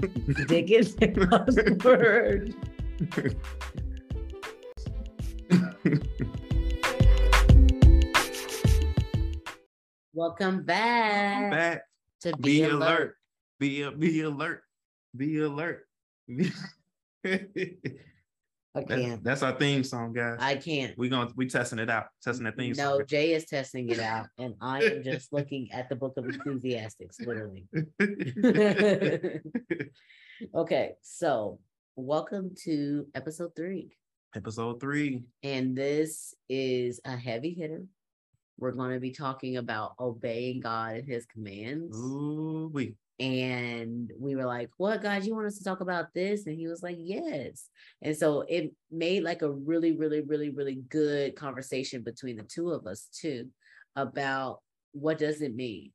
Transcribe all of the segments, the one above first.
Dickens word. Welcome back, Back. to Be, Be alert. alert. Be be alert. Be alert. Be- I can't. that's our theme song, guys. I can't. We're gonna we testing it out, testing that theme No, song. No, Jay is testing it out, and I am just looking at the book of Ecclesiastics, literally. okay, so welcome to episode three. Episode three. And this is a heavy hitter. We're going to be talking about obeying God and his commands. Ooh, we And we were like, What, God, you want us to talk about this? And he was like, Yes. And so it made like a really, really, really, really good conversation between the two of us, too, about what does it mean.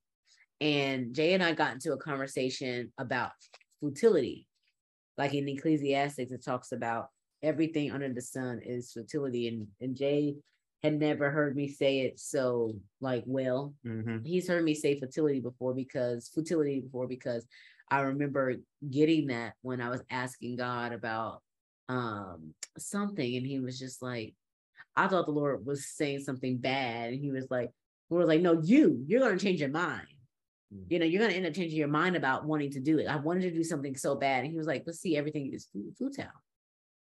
And Jay and I got into a conversation about futility. Like in Ecclesiastics, it talks about everything under the sun is futility. And, and Jay had never heard me say it so like well. Mhm. he's heard me say fertility before because futility before because I remember getting that when I was asking God about um something and he was just like I thought the Lord was saying something bad and he was like we were like no you you're going to change your mind. Mm. you know you're going to end up changing your mind about wanting to do it. I wanted to do something so bad. And he was like let's see everything is futile.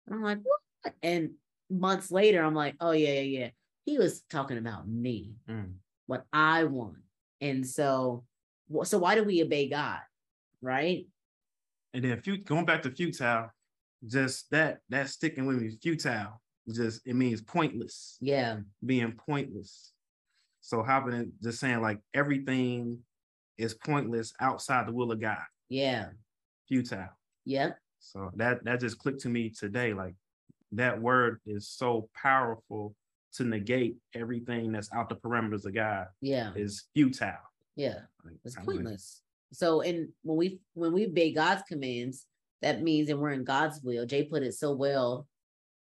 And I'm like what? And months later I'm like oh yeah yeah yeah he was talking about me Mm. what I want. And so, so why do we obey God? Right? And then fut- going back to futile, just that that sticking with me, futile. Just it means pointless, Yeah. being pointless. So hopping in, just saying like everything is pointless outside the will of God. Yeah. Futile. Yep. So that that just clicked to me today. Like that word is so powerful to negate everything that's out the parameters of God Yeah. is futile. Yeah. Like, It's pointless. So, and when we when we obey God's commands, that means and we're in God's will. Jay put it so well.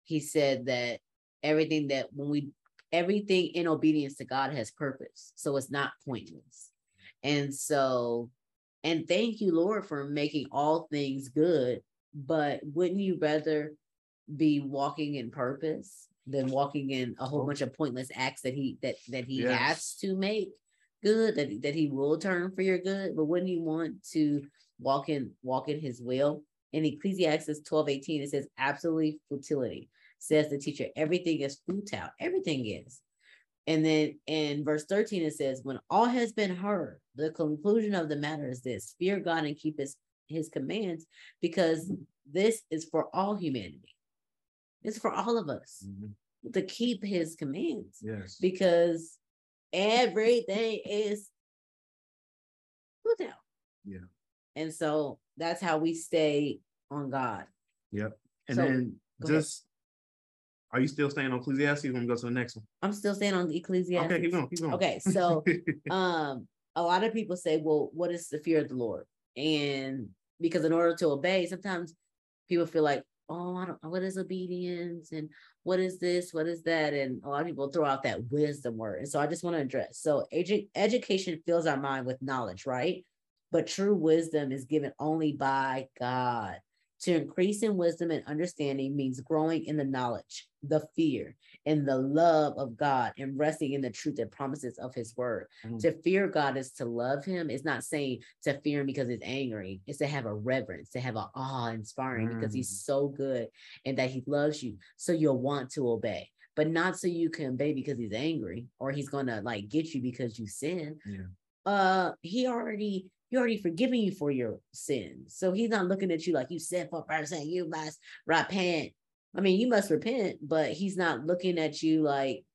He said that everything that when we everything in obedience to God has purpose. So it's not pointless. And so, and thank you, Lord, for making all things good. But wouldn't you rather be walking in purpose than walking in a whole Oh. bunch of pointless acts that he that that he Yes. has to make good that that he will turn for your good? But wouldn't you want to walk in walk in his will? In Ecclesiastes 12, 18, it says absolutely futility. Says the teacher, everything is futile. Everything is. And then in verse 13, it says, When all has been heard, the conclusion of the matter is this fear God and keep his, his commands, because this is for all humanity. It's for all of us mhm, to keep his commands Yes. because everything is futile. Yeah. And so that's how we stay on God. Yep. And So, then go ahead. just are you still staying on Ecclesiastes? We're gonna go to the next one. I'm still staying on the Ecclesiastes. Okay, keep going, keep going. Okay, so um a lot of people say well what is the fear of the lord and because in order to obey sometimes people feel like oh i don't what is obedience and what is this what is that? And a lot of people throw out that wisdom word and so i just want to address so edu- education fills our mind with knowledge right? But true wisdom is given only by god to increase in wisdom and understanding means growing in the knowledge the fear and the love of God and resting in the truth and promises of his word. Mm. To fear God is to love him. It's not saying to fear him because he's angry. It's to have a reverence, to have an awe inspiring because he's Mm. so good and that he loves you. So you'll want to obey, but not so you can obey because he's angry or he's gonna like get you because you sin. Yeah. Uh he already he already forgiven you for your sins. So he's not looking at you like you sinful person, you must repent. I mean, you must repent, but he's not looking at you like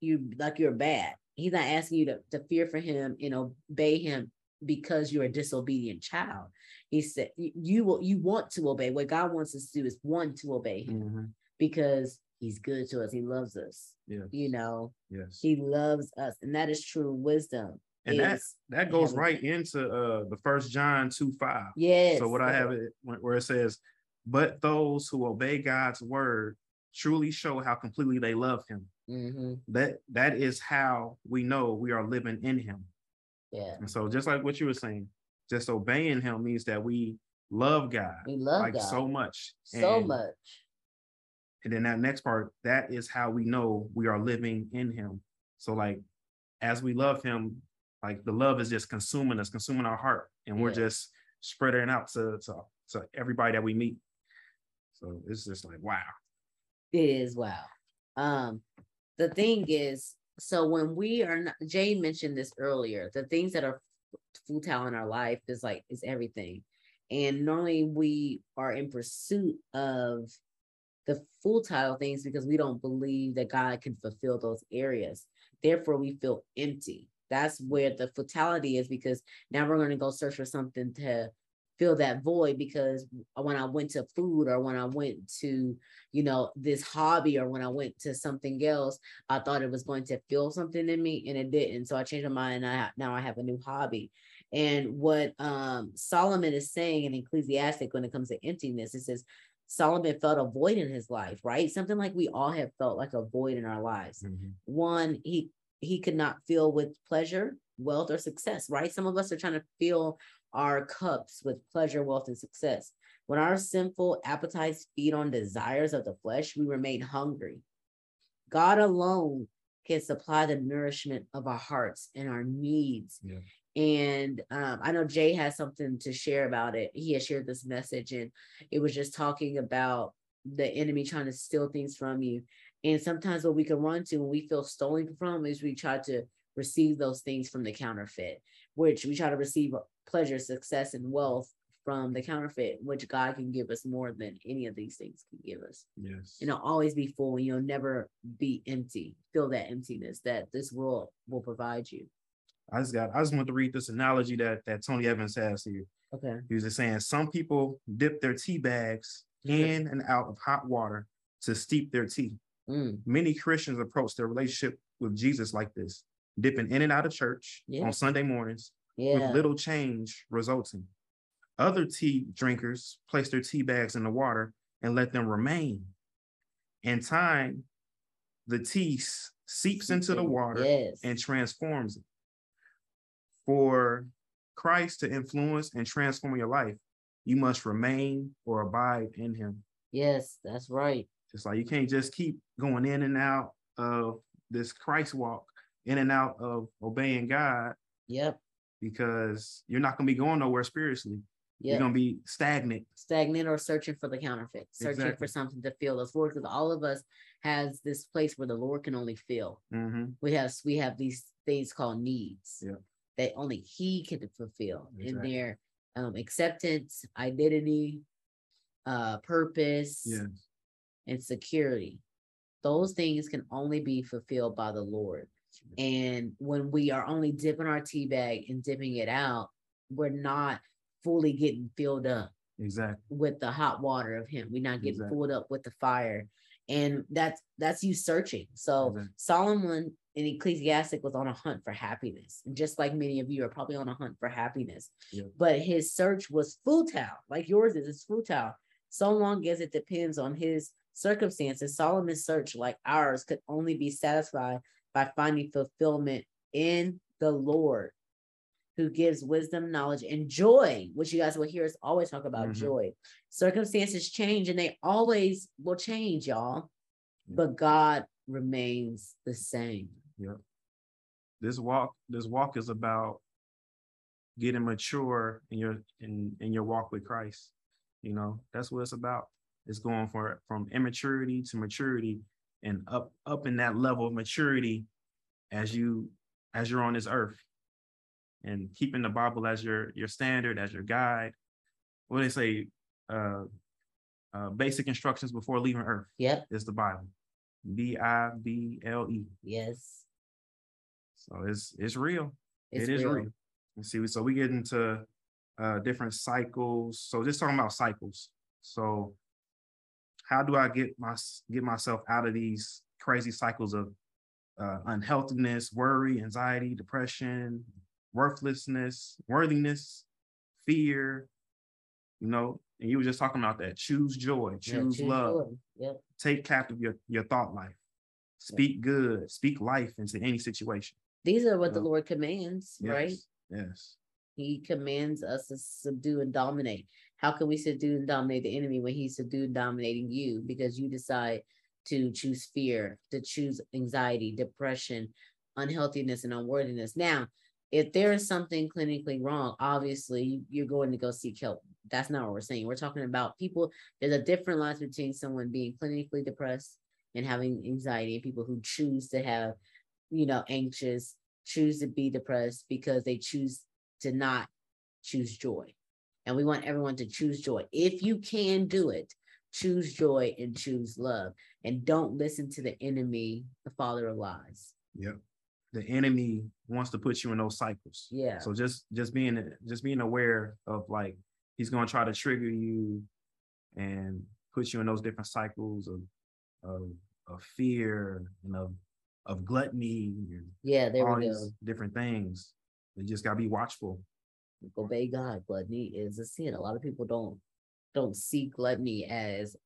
you like you're bad. He's not asking you to, to fear for him and obey him because you're a disobedient child. He said you- will you want to obey. What God wants us to do is one to obey him Mhm, because he's good to us. He loves us. Yes. You know, Yes. he loves us, and that is true wisdom. And that is that goes right into uh the first John 2 5. Yes. So what I have it where it says, but those who obey God's word truly show how completely they love him. Mhm. That that is how we know we are living in him. Yeah. And so just like what you were saying, just obeying him means that we love God We love like God so much. so And- much. And then that next part, that is how we know we are living in him. So like as we love him, like the love is just consuming us, consuming our heart, and we're just spreading out to, to to everybody that we meet. So it's just like wow. It is wow. Um, the thing is, so when we are not, Jay mentioned this earlier, the things that are futile in our life is like is everything. And normally we are in pursuit of the futile things because we don't believe that God can fulfill those areas. Therefore, we feel empty. That's where the fatality is because now we're going to go search for something to fill that void because when I went to food or when I went to, you know, this hobby or when I went to something else, I thought it was going to fill something in me and it didn't. So I changed my mind and I, now I have a new hobby. And what um, Solomon is saying in Ecclesiastic when it comes to emptiness, it says Solomon felt a void in his life, right? Something like we all have felt like a void in our lives. One, he he could not fill with pleasure, wealth, or success, right? Some of us are trying to fill our cups with pleasure, wealth, and success. When our sinful appetites feed on desires of the flesh, we remain hungry. God alone can supply the nourishment of our hearts and our needs. Yeah. And um, I know Jay has something to share about it. He has shared this message, and it was just talking about the enemy trying to steal things from you. And sometimes what we can run to when we feel stolen from is we try to receive those things from the counterfeit, which we try to receive pleasure, success, and wealth from the counterfeit, which God can give us more than any of these things can give us. Yes. And know, always be full and you'll never be empty. Feel that emptiness that this world will provide you. I just got I just want to read this analogy that that Tony Evans has here. Okay. He was just saying some people dip their tea bags in and out of hot water to steep their tea. Mm, Many Christians approach their relationship with Jesus like this, dipping in and out of church Yeah. on Sunday mornings yeah. with little change resulting. Other tea drinkers place their tea bags in the water and let them remain. In time, the tea seeps into the water Yes. and transforms it. For Christ to influence and transform your life, you must remain or abide in him. yes, that's right. It's like you can't just keep going in and out of this Christ walk, in and out of obeying God, Yep. because you're not going to be going nowhere spiritually. You're going to be stagnant. stagnant or searching for the counterfeit, searching for something to fill us. Lord, because all of us has this place where the Lord can only fill. Mhm. We have we have these things called needs Yeah. that only He can fulfill in their um, acceptance, identity, uh, purpose, Yeah. And security. Those things can only be fulfilled by the Lord. And when we are only dipping our tea bag and dipping it out, we're not fully getting filled up Exactly. with the hot water of him. We're not getting Exactly. pulled up with the fire. And that's that's you searching. So Exactly. Solomon in Ecclesiastic was on a hunt for happiness. And just like many of you are probably on a hunt for happiness. Yeah. But his search was futile, like yours is, it's futile. So long as it depends on his circumstances, Solomon's search, like ours, could only be satisfied by finding fulfillment in the Lord who gives wisdom, knowledge, and joy, which you guys will hear us always talk about Mhm. joy. Circumstances change and they always will change, y'all, Yeah. but God remains the same. This walk, this walk is about getting mature in your in in your walk with Christ. You know, that's what it's about. It's going for from immaturity to maturity and up up in that level of maturity as you as you're on this earth and keeping the Bible as your your standard, as your guide. What do they say? Uh, uh, basic instructions before leaving earth Yep. is the Bible. B I B L E. Yes. So it's it's real. It's It is real. real. You see, so we get into uh different cycles. So just talking about cycles. So how do I get my get myself out of these crazy cycles of uh, unhealthiness, worry, anxiety, depression, worthlessness, worthiness, fear? You know, and you were just talking about that. Choose joy, Yeah, choose choose love. Yep. take captive your, your thought life. Speak good, speak life into any situation. These are what the Yeah. Lord commands, right? Yes. He commands us to subdue and dominate. How can we subdue and dominate the enemy when he's subdued and dominating you because you decide to choose fear, to choose anxiety, depression, unhealthiness, and unworthiness? Now, if there is something clinically wrong, obviously you're going to go seek help. That's not what we're saying. We're talking about people. There's a different line between someone being clinically depressed and having anxiety, and people who choose to have, you know, anxious, choose to be depressed because they choose to not choose joy. And we want everyone to choose joy. If you can do it, choose joy and choose love. And don't listen to the enemy, the father of lies. Yep. The enemy wants to put you in those cycles. Yeah. So just just being just being aware of like he's gonna try to trigger you and put you in those different cycles of of, of fear and of of gluttony yeah, there all we these go. different things. You just gotta be watchful. obey God. Gluttony is a sin. A lot of people don't don't see gluttony as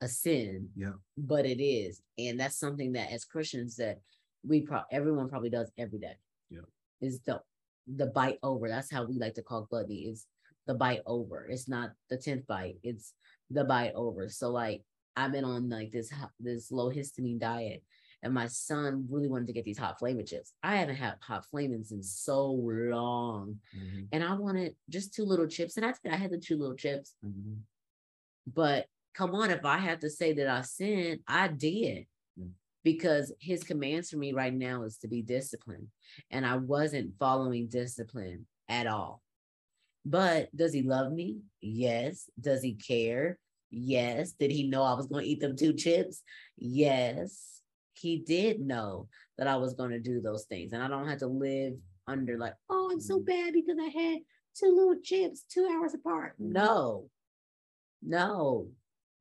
a sin, Yeah. but it is, and that's something that as Christians that we pro everyone probably does every day. Yeah. is the the bite over. That's how we like to call gluttony. Is the bite over. It's not the tenth bite. It's the bite over. So like I've been on like this this low histamine diet, and my son really wanted to get these hot flaming chips. I haven't had hot flamings in so long Mhm, and I wanted just two little chips. And I did. I had the two little chips. mhm. But come on, if I have to say that I sinned, I did. Mm. Because his commands for me right now is to be disciplined. And I wasn't following discipline at all. But does he love me? Yes. Does he care? Yes. Did he know I was going to eat them two chips? Yes. He did know that I was going to do those things. And I don't have to live under like, oh, I'm so mm-hmm. bad because I had two little chips two hours apart. Mm-hmm. No, no.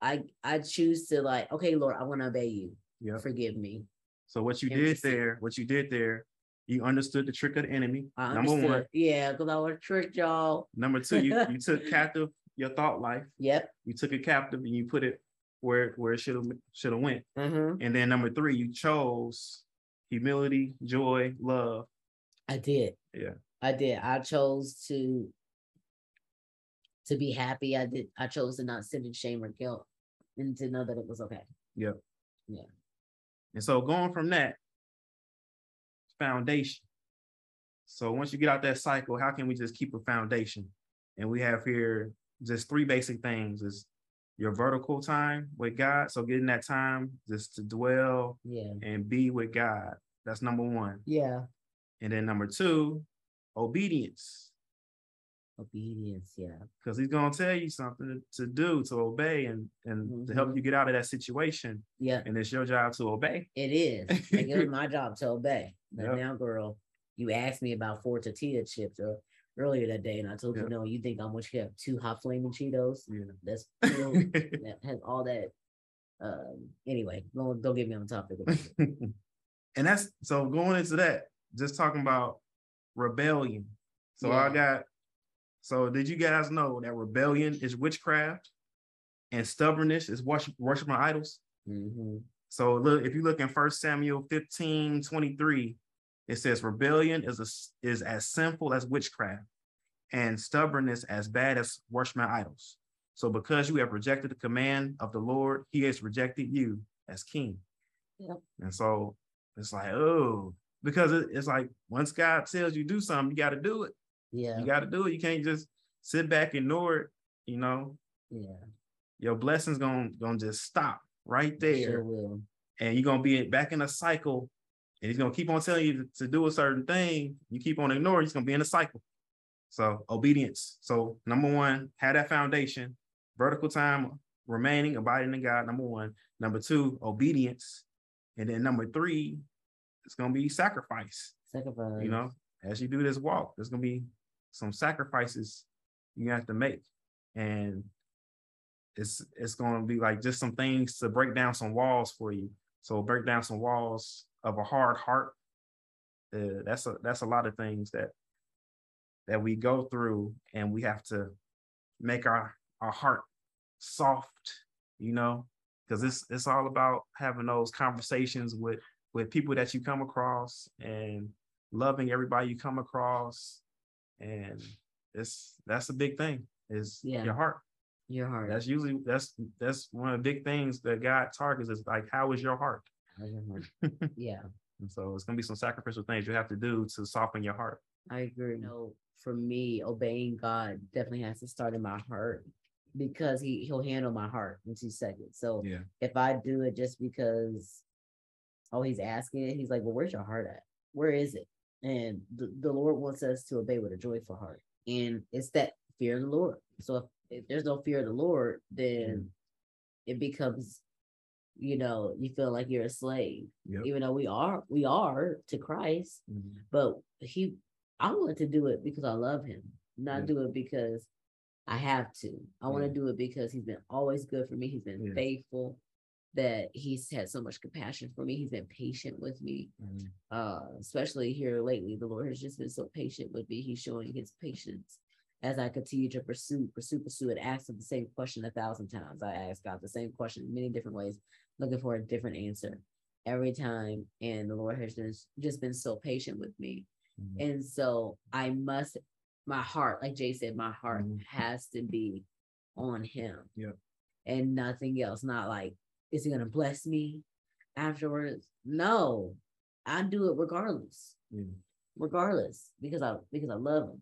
I I choose to like, okay, Lord, I want to obey you. Yeah. Forgive me. So what you And did there, what you did there, you understood the trick of the enemy. I Number one. Yeah, because I was tricked, y'all. Number two, you, you took captive your thought life. Yep. You took it captive and you put it where where it should have should have went. hmm And then number three, you chose humility, joy, love. I did. Yeah. I did. I chose to to be happy. I did. I chose to not sit in shame or guilt, and to know that it was okay. Yeah. Yeah. And so going from that foundation. So once you get out that cycle, how can we just keep a foundation? And we have here just three basic things is your vertical time with God. So getting that time just to dwell Yeah. and be with God. That's number one. Yeah. And then number two, obedience. Obedience. Yeah. Because he's gonna tell you something to do, to obey and and to help Mhm. you get out of that situation. Yeah. And it's your job to obey. It is. Like it was my job to obey. But Yep. now, girl, you asked me about four tortilla chips or earlier that day, and I told Yep. you no. You think I'm going to have two hot flaming Cheetos? Yeah. That's filled, that has all that. Um. Anyway, don't don't get me on the topic. and that's so going into that, just talking about rebellion. So I got so did you guys know that rebellion is witchcraft and stubbornness is worship, worshiping idols? Mhm. So look, if you look in First Samuel 15, 23, it says rebellion is a, is as sinful as witchcraft and stubbornness as bad as worshiping idols. So because you have rejected the command of the Lord, he has rejected you as king. Yep. And so it's like, oh, because it- it's like once God tells you do something, you got to do it. Yeah. You got to do it. You can't just sit back, and ignore it. You know, yeah. your blessings gonna gonna just stop right Sure there, will. and you're gonna be back in a cycle. And he's gonna keep on telling you to, to do a certain thing. You keep on ignoring, he's gonna be in a cycle. So obedience. So number one, have that foundation, vertical time, remaining, abiding in God. Number one. Number two, obedience, and then number three, it's gonna be sacrifice. Sacrifice. You know, as you do this walk, there's gonna be some sacrifices you have to make, and it's it's gonna be like just some things to break down some walls for you. So break down some walls of a hard heart. Uh, that's a that's a lot of things that that we go through, and we have to make our our heart soft, you know, because it's it's all about having those conversations with with people that you come across and loving everybody you come across and it's that's a big thing. Is Yeah. your heart. Your heart. That's usually that's that's one of the big things that God targets is like how is your heart? How's your heart? yeah, And so it's gonna be some sacrificial things you have to do to soften your heart. I agree. You know, for me, obeying God definitely has to start in my heart because he he'll handle my heart in two seconds. So Yeah. if I do it just because oh he's asking it, he's like, well, where's your heart at? Where is it? And the, the Lord wants us to obey with a joyful heart, and it's that fear of the Lord. So if, if there's no fear of the Lord, then mm. it becomes, you know, you feel like you're a slave, Yep. even though we are we are to Christ Mhm. but he I want to do it because I love him, not Yeah. do it because I have to. I want to do it because he's been always good for me. He's been Yeah. faithful, that he's had so much compassion for me. He's been patient with me. Mhm. Uh, especially here lately, the Lord has just been so patient with me. He's showing his patience as I continue to pursue, pursue, pursue and Ask him the same question a thousand times. I ask God the same question in many different ways, looking for a different answer every time. And the Lord has just just been so patient with me. Mhm. And so I must, my heart, like Jay said, my heart Mhm. has to be on him. Yeah. And nothing else. Not like, is he gonna bless me afterwards? No, I do it regardless. Yeah. Regardless. Because I because I love him.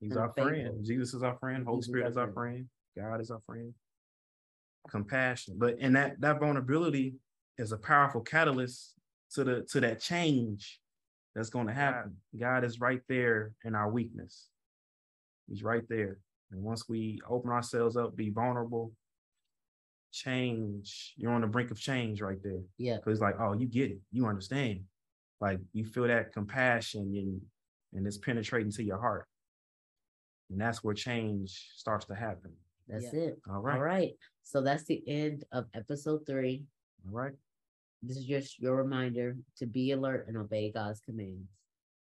He's and our faithful. friend. Jesus is our friend. Holy Jesus Spirit is our friend. friend. God is our friend. Compassion, but and that that vulnerability is a powerful catalyst to the to that change that's going to happen. God is right there in our weakness. He's right there, and once we open ourselves up, be vulnerable, change. You're on the brink of change right there. Yeah. Because it's like, oh, you get it, you understand. Like you feel that compassion and and it's penetrating to your heart. And that's where change starts to happen. That's Yeah. it. All right. All right. So that's the end of episode three. All right. This is just your reminder to be alert and obey God's commands.